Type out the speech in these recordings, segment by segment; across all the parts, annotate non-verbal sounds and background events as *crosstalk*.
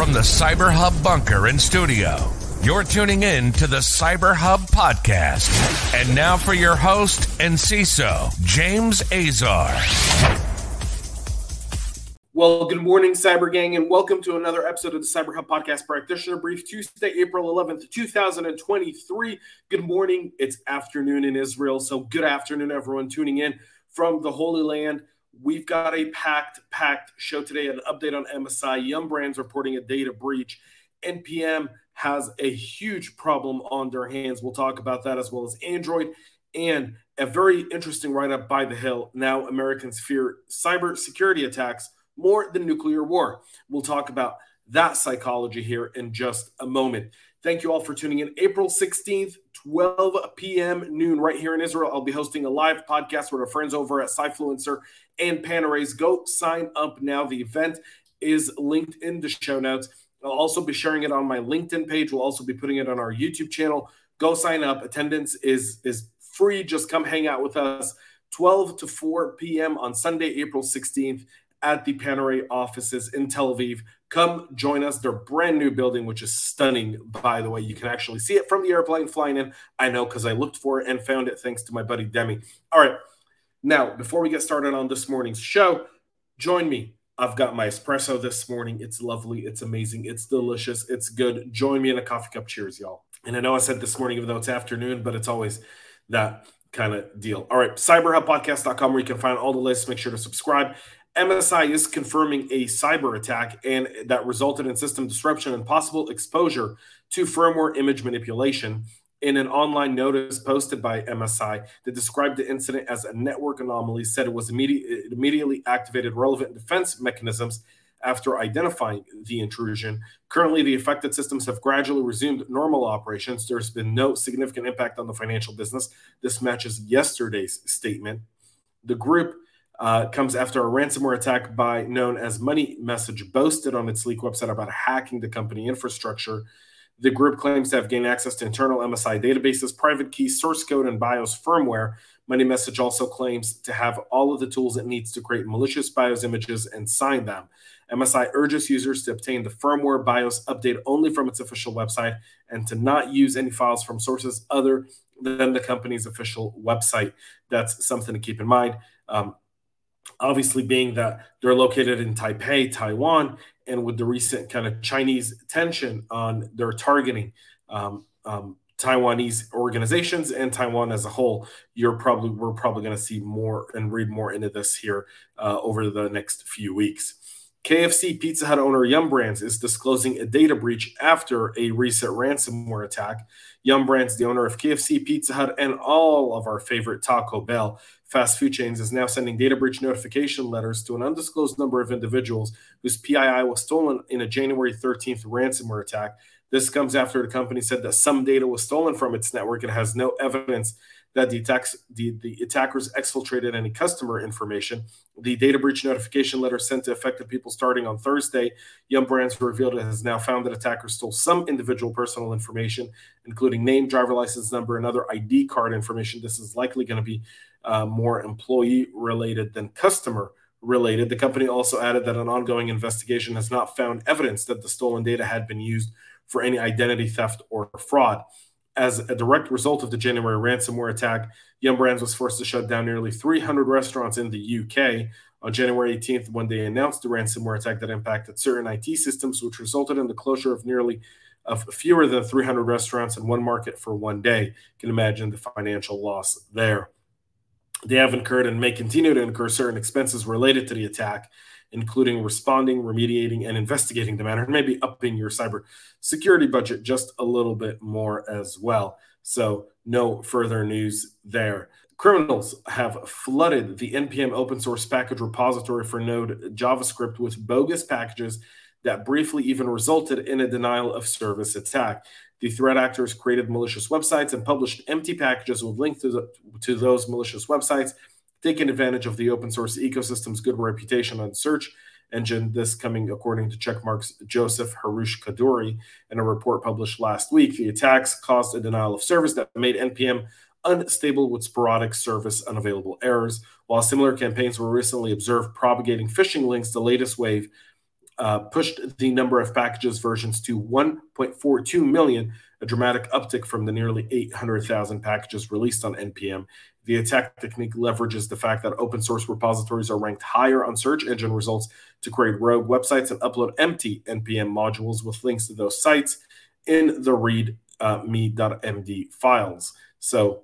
From the Cyber Hub bunker and studio, you're tuning in to the Cyber Hub podcast. And now for your host and CISO, James Azar. Well, good morning, Cyber Gang, and welcome to another episode of the Cyber Hub Podcast Practitioner Brief, Tuesday, April 11th, 2023. Good morning. It's afternoon in Israel, so good afternoon, everyone tuning in from the Holy Land. We've got a packed, packed show today. An update on MSI. Yum Brands reporting a data breach. NPM has a huge problem on their hands. We'll talk about that as well as Android and a very interesting write up by The Hill. Now, Americans fear cyber security attacks more than nuclear war. We'll talk about that psychology here in just a moment. Thank you all for tuning in. April 16th, 12 p.m. noon, right here in Israel. I'll be hosting a live podcast with our friends over at Cyfluencer and Panorays. Go sign up now. The event is linked in the show notes. I'll also be sharing it on my LinkedIn page. We'll also be putting it on our YouTube channel. Go sign up. Attendance is is free. Just come hang out with us. 12 to 4 p.m. on Sunday, April 16th at the Panoray offices in Tel Aviv. Come join us. Their brand new building, which is stunning, by the way. You can actually see it from the airplane flying in. I know because I looked for it and found it thanks to my buddy Demi. All right. Now, before we get started on this morning's show, join me. I've got my espresso this morning. It's lovely. It's amazing. It's delicious. It's good. Join me in a coffee cup. Cheers, y'all. And I know I said this morning, even though it's afternoon, but it's always that kind of deal. All right. Cyberhubpodcast.com where you can find all the lists. Make sure to subscribe. MSI is confirming a cyber attack and that resulted in system disruption and possible exposure to firmware image manipulation. In an online notice posted by MSI that described the incident as a network anomaly, said it was immediate, immediately activated relevant defense mechanisms after identifying the intrusion. Currently, the affected systems have gradually resumed normal operations. There's been no significant impact on the financial business. This matches yesterday's statement. The group uh, comes after a ransomware attack by known as Money Message boasted on its leak website about hacking the company infrastructure. The group claims to have gained access to internal MSI databases, private key, source code, and BIOS firmware. Money Message also claims to have all of the tools it needs to create malicious BIOS images and sign them. MSI urges users to obtain the firmware BIOS update only from its official website and to not use any files from sources other than the company's official website. That's something to keep in mind. Um, obviously being that they're located in Taipei, Taiwan, and with the recent kind of Chinese tension on their targeting um, um, Taiwanese organizations and Taiwan as a whole, you're probably we're probably going to see more and read more into this here uh, over the next few weeks. KFC Pizza Hut owner Yum Brands is disclosing a data breach after a recent ransomware attack. Yum Brands, the owner of KFC, Pizza Hut, and all of our favorite Taco Bell fast food chains, is now sending data breach notification letters to an undisclosed number of individuals whose PII was stolen in a January 13th ransomware attack. This comes after the company said that some data was stolen from its network and has no evidence that the, attacks, the, the attackers exfiltrated any customer information. The data breach notification letter sent to affected people starting on Thursday. Yum Brands revealed it has now found that attackers stole some individual personal information, including name, driver license number, and other ID card information. This is likely going to be uh, more employee related than customer related. The company also added that an ongoing investigation has not found evidence that the stolen data had been used for any identity theft or fraud. As a direct result of the January ransomware attack, Yum Brands was forced to shut down nearly 300 restaurants in the UK on January 18th when they announced the ransomware attack that impacted certain IT systems, which resulted in the closure of nearly of fewer than 300 restaurants in one market for one day. You can imagine the financial loss there. They have incurred and may continue to incur certain expenses related to the attack, including responding, remediating, and investigating the matter, and maybe upping your cyber security budget just a little bit more as well. So, no further news there. Criminals have flooded the NPM open source package repository for Node JavaScript with bogus packages that briefly even resulted in a denial of service attack. The threat actors created malicious websites and published empty packages with links to, to those malicious websites, taking advantage of the open source ecosystem's good reputation on search engine. This coming according to Checkmarx Jossef Harush Kadouri in a report published last week. The attacks caused a denial of service that made NPM unstable with sporadic service unavailable errors. While similar campaigns were recently observed propagating phishing links, the latest wave uh, pushed the number of packages versions to 1.42 million, a dramatic uptick from the nearly 800,000 packages released on NPM. The attack technique leverages the fact that open source repositories are ranked higher on search engine results to create rogue websites and upload empty NPM modules with links to those sites in the read uh, me.md files. So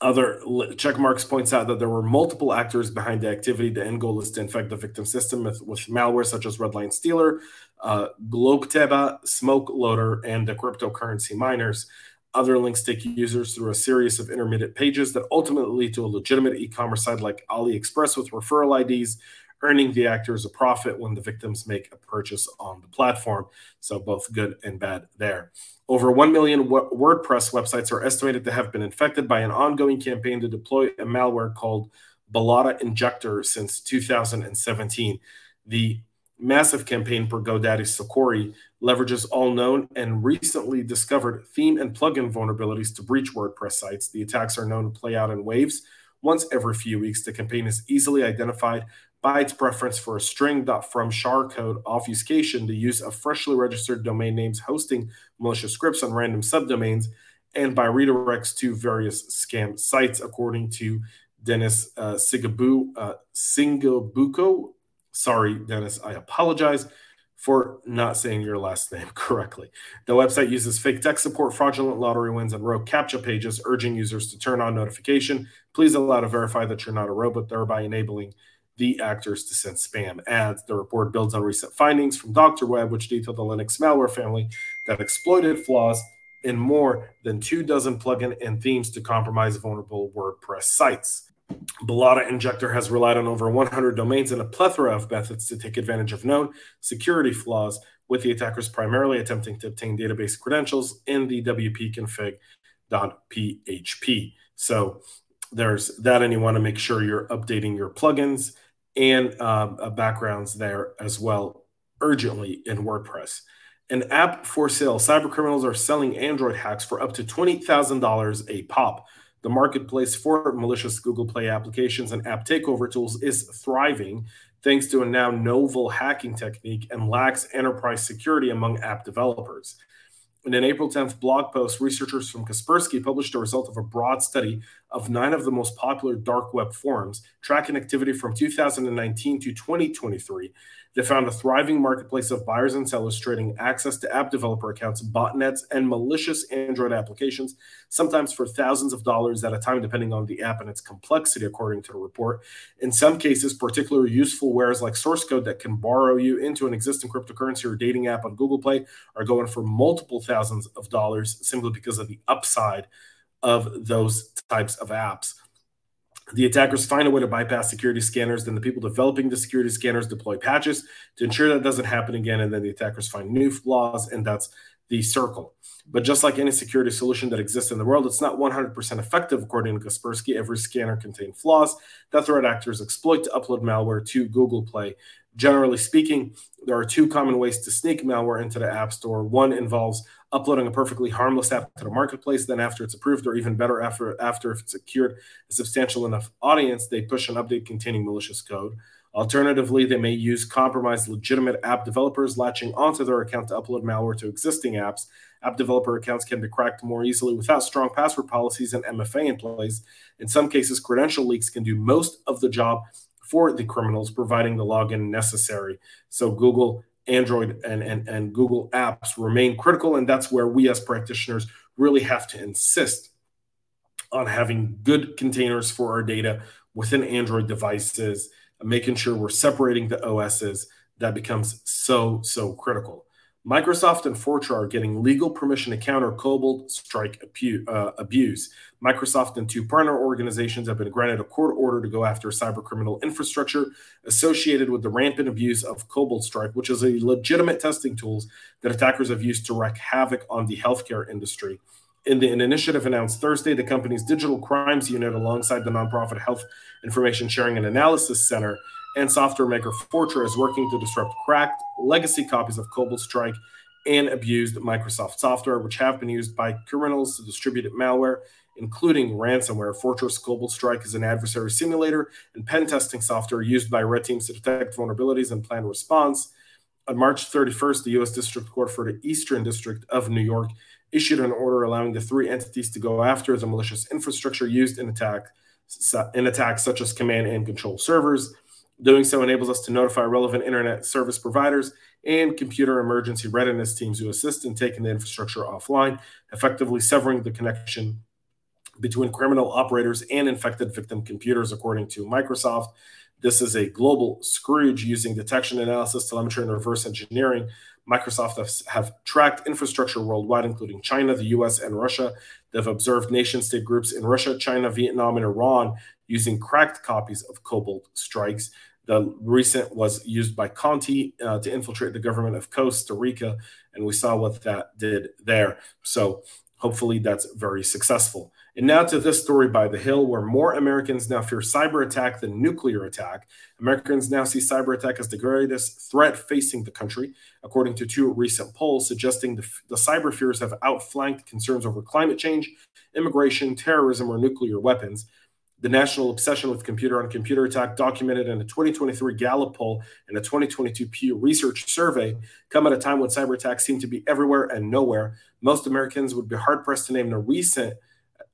other Checkmarx points out that there were multiple actors behind the activity. The end goal is to infect the victim system with, with malware such as Redline Stealer, uh, Glupteba, Smoke Loader, and the cryptocurrency miners. Other links take users through a series of intermittent pages that ultimately lead to a legitimate e-commerce site like AliExpress with referral IDs, earning the actors a profit when the victims make a purchase on the platform. So both good and bad there. Over 1 million WordPress websites are estimated to have been infected by an ongoing campaign to deploy a malware called Balada Injector since 2017. The massive campaign per GoDaddy Sucuri leverages all known and recently discovered theme and plugin vulnerabilities to breach WordPress sites. The attacks are known to play out in waves. Once every few weeks, the campaign is easily identified by its preference for a String.fromCharCode obfuscation, the use of freshly registered domain names hosting malicious scripts on random subdomains, and by redirects to various scam sites, according to Dennis uh, Sigabu, uh, Singabuko. Sorry, Dennis, I apologize for not saying your last name *laughs* correctly. The website uses fake tech support, fraudulent lottery wins, and rogue CAPTCHA pages, urging users to turn on notification. Please allow to verify that you're not a robot, thereby enabling the actors to send spam ads. The report builds on recent findings from Dr. Web, which detailed the Linux malware family that exploited flaws in more than two dozen plugin and themes to compromise vulnerable WordPress sites. Balada Injector has relied on over 100 domains and a plethora of methods to take advantage of known security flaws, with the attackers primarily attempting to obtain database credentials in the wp-config.php. So there's that, and you want to make sure you're updating your plugins and um, uh, backgrounds there as well urgently in WordPress. An app for sale. Cyber criminals are selling Android hacks for up to $20,000 a pop. The marketplace for malicious Google Play applications and app takeover tools is thriving thanks to a now novel hacking technique and lax enterprise security among app developers. In an April 10th blog post, researchers from Kaspersky published a result of a broad study of nine of the most popular dark web forums, tracking activity from 2019 to 2023 they found a thriving marketplace of buyers and sellers trading access to app developer accounts, botnets, and malicious Android applications, sometimes for thousands of dollars at a time, depending on the app and its complexity, according to the report. In some cases, particularly useful wares like source code that can borrow you into an existing cryptocurrency or dating app on Google Play are going for multiple thousands of dollars simply because of the upside of those types of apps. The attackers find a way to bypass security scanners. Then the people developing the security scanners deploy patches to ensure that doesn't happen again. And then the attackers find new flaws, and that's the circle. But just like any security solution that exists in the world, it's not 100% effective, according to Kaspersky. Every scanner contains flaws that threat actors exploit to upload malware to Google Play. Generally speaking, there are two common ways to sneak malware into the App Store. One involves uploading a perfectly harmless app to the marketplace. Then, after it's approved, or even better, after after if it's secured a substantial enough audience, they push an update containing malicious code. Alternatively, they may use compromised legitimate app developers latching onto their account to upload malware to existing apps. App developer accounts can be cracked more easily without strong password policies and MFA in place. In some cases, credential leaks can do most of the job for the criminals, providing the login necessary. So Google Android and, and, and Google apps remain critical. And that's where we as practitioners really have to insist on having good containers for our data within Android devices, making sure we're separating the OSs. That becomes so, so critical. Microsoft and Fortra are getting legal permission to counter Cobalt Strike uh, abuse. Microsoft and two partner organizations have been granted a court order to go after cybercriminal infrastructure associated with the rampant abuse of Cobalt Strike, which is a legitimate testing tool that attackers have used to wreak havoc on the healthcare industry. In the, an initiative announced Thursday, the company's digital crimes unit, alongside the nonprofit Health Information Sharing and Analysis Center, and software maker Fortra is working to disrupt cracked legacy copies of Cobalt Strike and abused Microsoft software, which have been used by criminals to distribute malware, including ransomware. Fortra's Cobalt Strike is an adversary simulator and pen testing software used by red teams to detect vulnerabilities and plan response. on March 31st, the U.S. District Court for the Eastern District of New York issued an order allowing the three entities to go after the malicious infrastructure used in attack in attacks such as command and control servers. Doing so enables us to notify relevant internet service providers and computer emergency readiness teams who assist in taking the infrastructure offline, effectively severing the connection between criminal operators and infected victim computers, according to Microsoft. This is a global Scrooge using detection analysis, telemetry, and reverse engineering. Microsoft have, have tracked infrastructure worldwide, including China, the US, and Russia. They've observed nation state groups in Russia, China, Vietnam, and Iran using cracked copies of Cobalt strikes. The recent was used by Conti uh, to infiltrate the government of Costa Rica, and we saw what that did there. So hopefully that's very successful. And now to this story by The Hill, where more Americans now fear cyber attack than nuclear attack. Americans now see cyber attack as the greatest threat facing the country, according to two recent polls suggesting the, the cyber fears have outflanked concerns over climate change, immigration, terrorism, or nuclear weapons. The national obsession with computer on computer attack, documented in a 2023 Gallup poll and a 2022 Pew Research survey, come at a time when cyber attacks seem to be everywhere and nowhere. Most Americans would be hard pressed to name a recent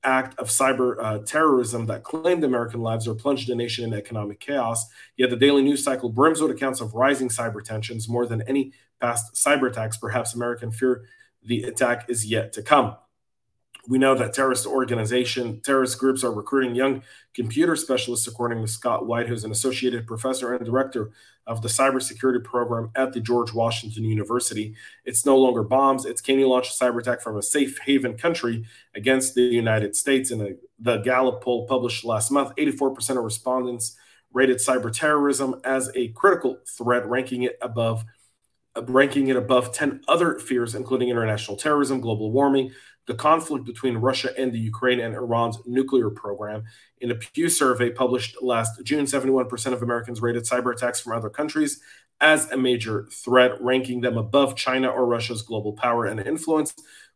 act of cyber uh, terrorism that claimed American lives or plunged the nation in economic chaos. Yet the daily news cycle brims with accounts of rising cyber tensions more than any past cyber attacks. Perhaps American fear the attack is yet to come. We know that terrorist organization, terrorist groups are recruiting young computer specialists, according to Scott White, who's an associated professor and director of the cybersecurity program at the George Washington University. It's no longer bombs. It's can you launch a cyber attack from a safe haven country against the United States? In a, the Gallup poll published last month, 84% of respondents rated cyber terrorism as a critical threat, ranking it above ranking it above 10 other fears, including international terrorism, global warming, the conflict between Russia and the Ukraine and Iran's nuclear program. In a Pew survey published last June, 71% of Americans rated cyber attacks from other countries as a major threat, ranking them above China or Russia's global power and influence.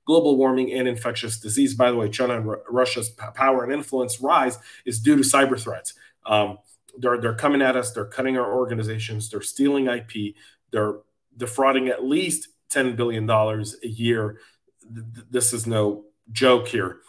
Global warming and infectious disease. By the way, China and R- Russia's p- power and influence rise is due to cyber threats. Um, they're, they're coming at us, they're cutting our organizations, they're stealing IP, they're defrauding at least $10 billion a year th- this is no joke here.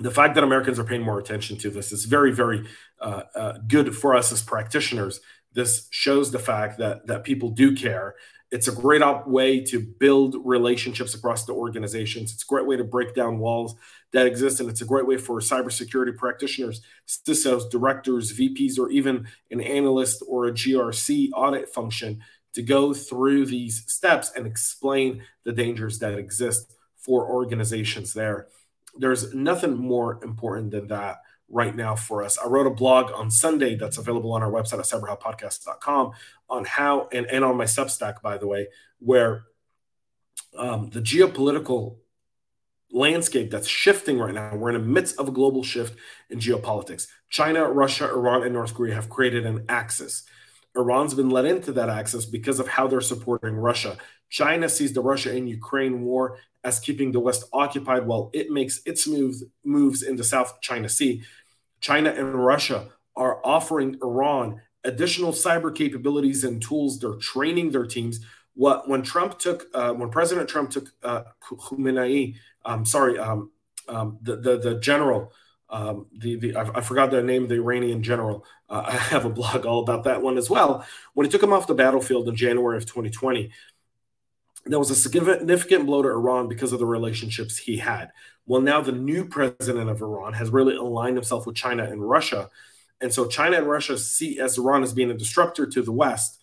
The fact that Americans are paying more attention to this is very, very uh, uh, good for us as practitioners. This shows the fact that that people do care. It's a great op- way to build relationships across the organizations. It's a great way to break down walls that exist, and it's a great way for cybersecurity practitioners, CISOs, directors, VPs, or even an analyst or a GRC audit function to go through these steps and explain the dangers that exist for organizations there. There's nothing more important than that right now for us. I wrote a blog on Sunday that's available on our website at cyberhubpodcast.com on how, and, and on my Substack, by the way, where um, the geopolitical landscape that's shifting right now. We're in the midst of a global shift in geopolitics. China, Russia, Iran, and North Korea have created an axis Iran's been let into that access because of how they're supporting Russia. China sees the Russia and Ukraine war as keeping the West occupied while it makes its moves moves in the South China Sea. China and Russia are offering Iran additional cyber capabilities and tools. They're training their teams. What when Trump took uh, when President Trump took uh, Khamenei, um, sorry, um, um, the, the the general um, the, the I, forgot the name of the Iranian general. Uh, *laughs* I have a blog all about that one as well. When he took him off the battlefield in January of 2020, that was a significant blow to Iran because of the relationships he had. Well, now the new president of Iran has really aligned himself with China and Russia. And so China and Russia see as Iran as being a disruptor to the West.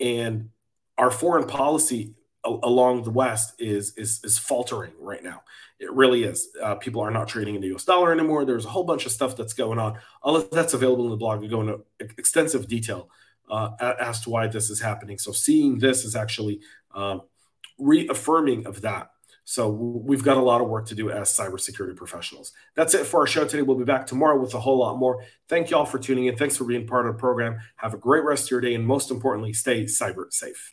And our foreign policy along the West is, is, is faltering right now. It really is. Uh, people are not trading in the US dollar anymore. There's a whole bunch of stuff that's going on. All of that's available in the blog. We go into extensive detail uh, as to why this is happening. So seeing this is actually um, reaffirming of that. So we've got a lot of work to do as cybersecurity professionals. That's it for our show today. We'll be back tomorrow with a whole lot more. Thank you all for tuning in. Thanks for being part of the program. Have a great rest of your day, and most importantly, stay cyber safe.